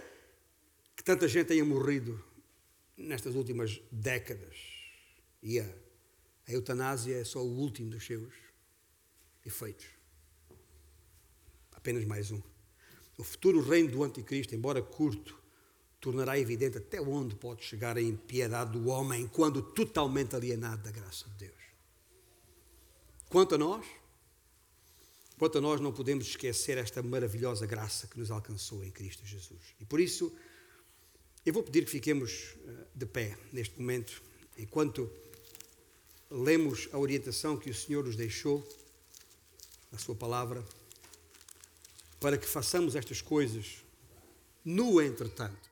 que tanta gente tenha morrido nestas últimas décadas. E a, a eutanásia é só o último dos seus efeitos. Apenas mais um. O futuro reino do anticristo, embora curto, tornará evidente até onde pode chegar a impiedade do homem quando totalmente alienado da graça de Deus. Quanto a nós, quanto a nós não podemos esquecer esta maravilhosa graça que nos alcançou em Cristo Jesus. E por isso, eu vou pedir que fiquemos eh, de pé neste momento, enquanto lemos a orientação que o Senhor nos deixou, a Sua palavra, para que façamos estas coisas no entretanto.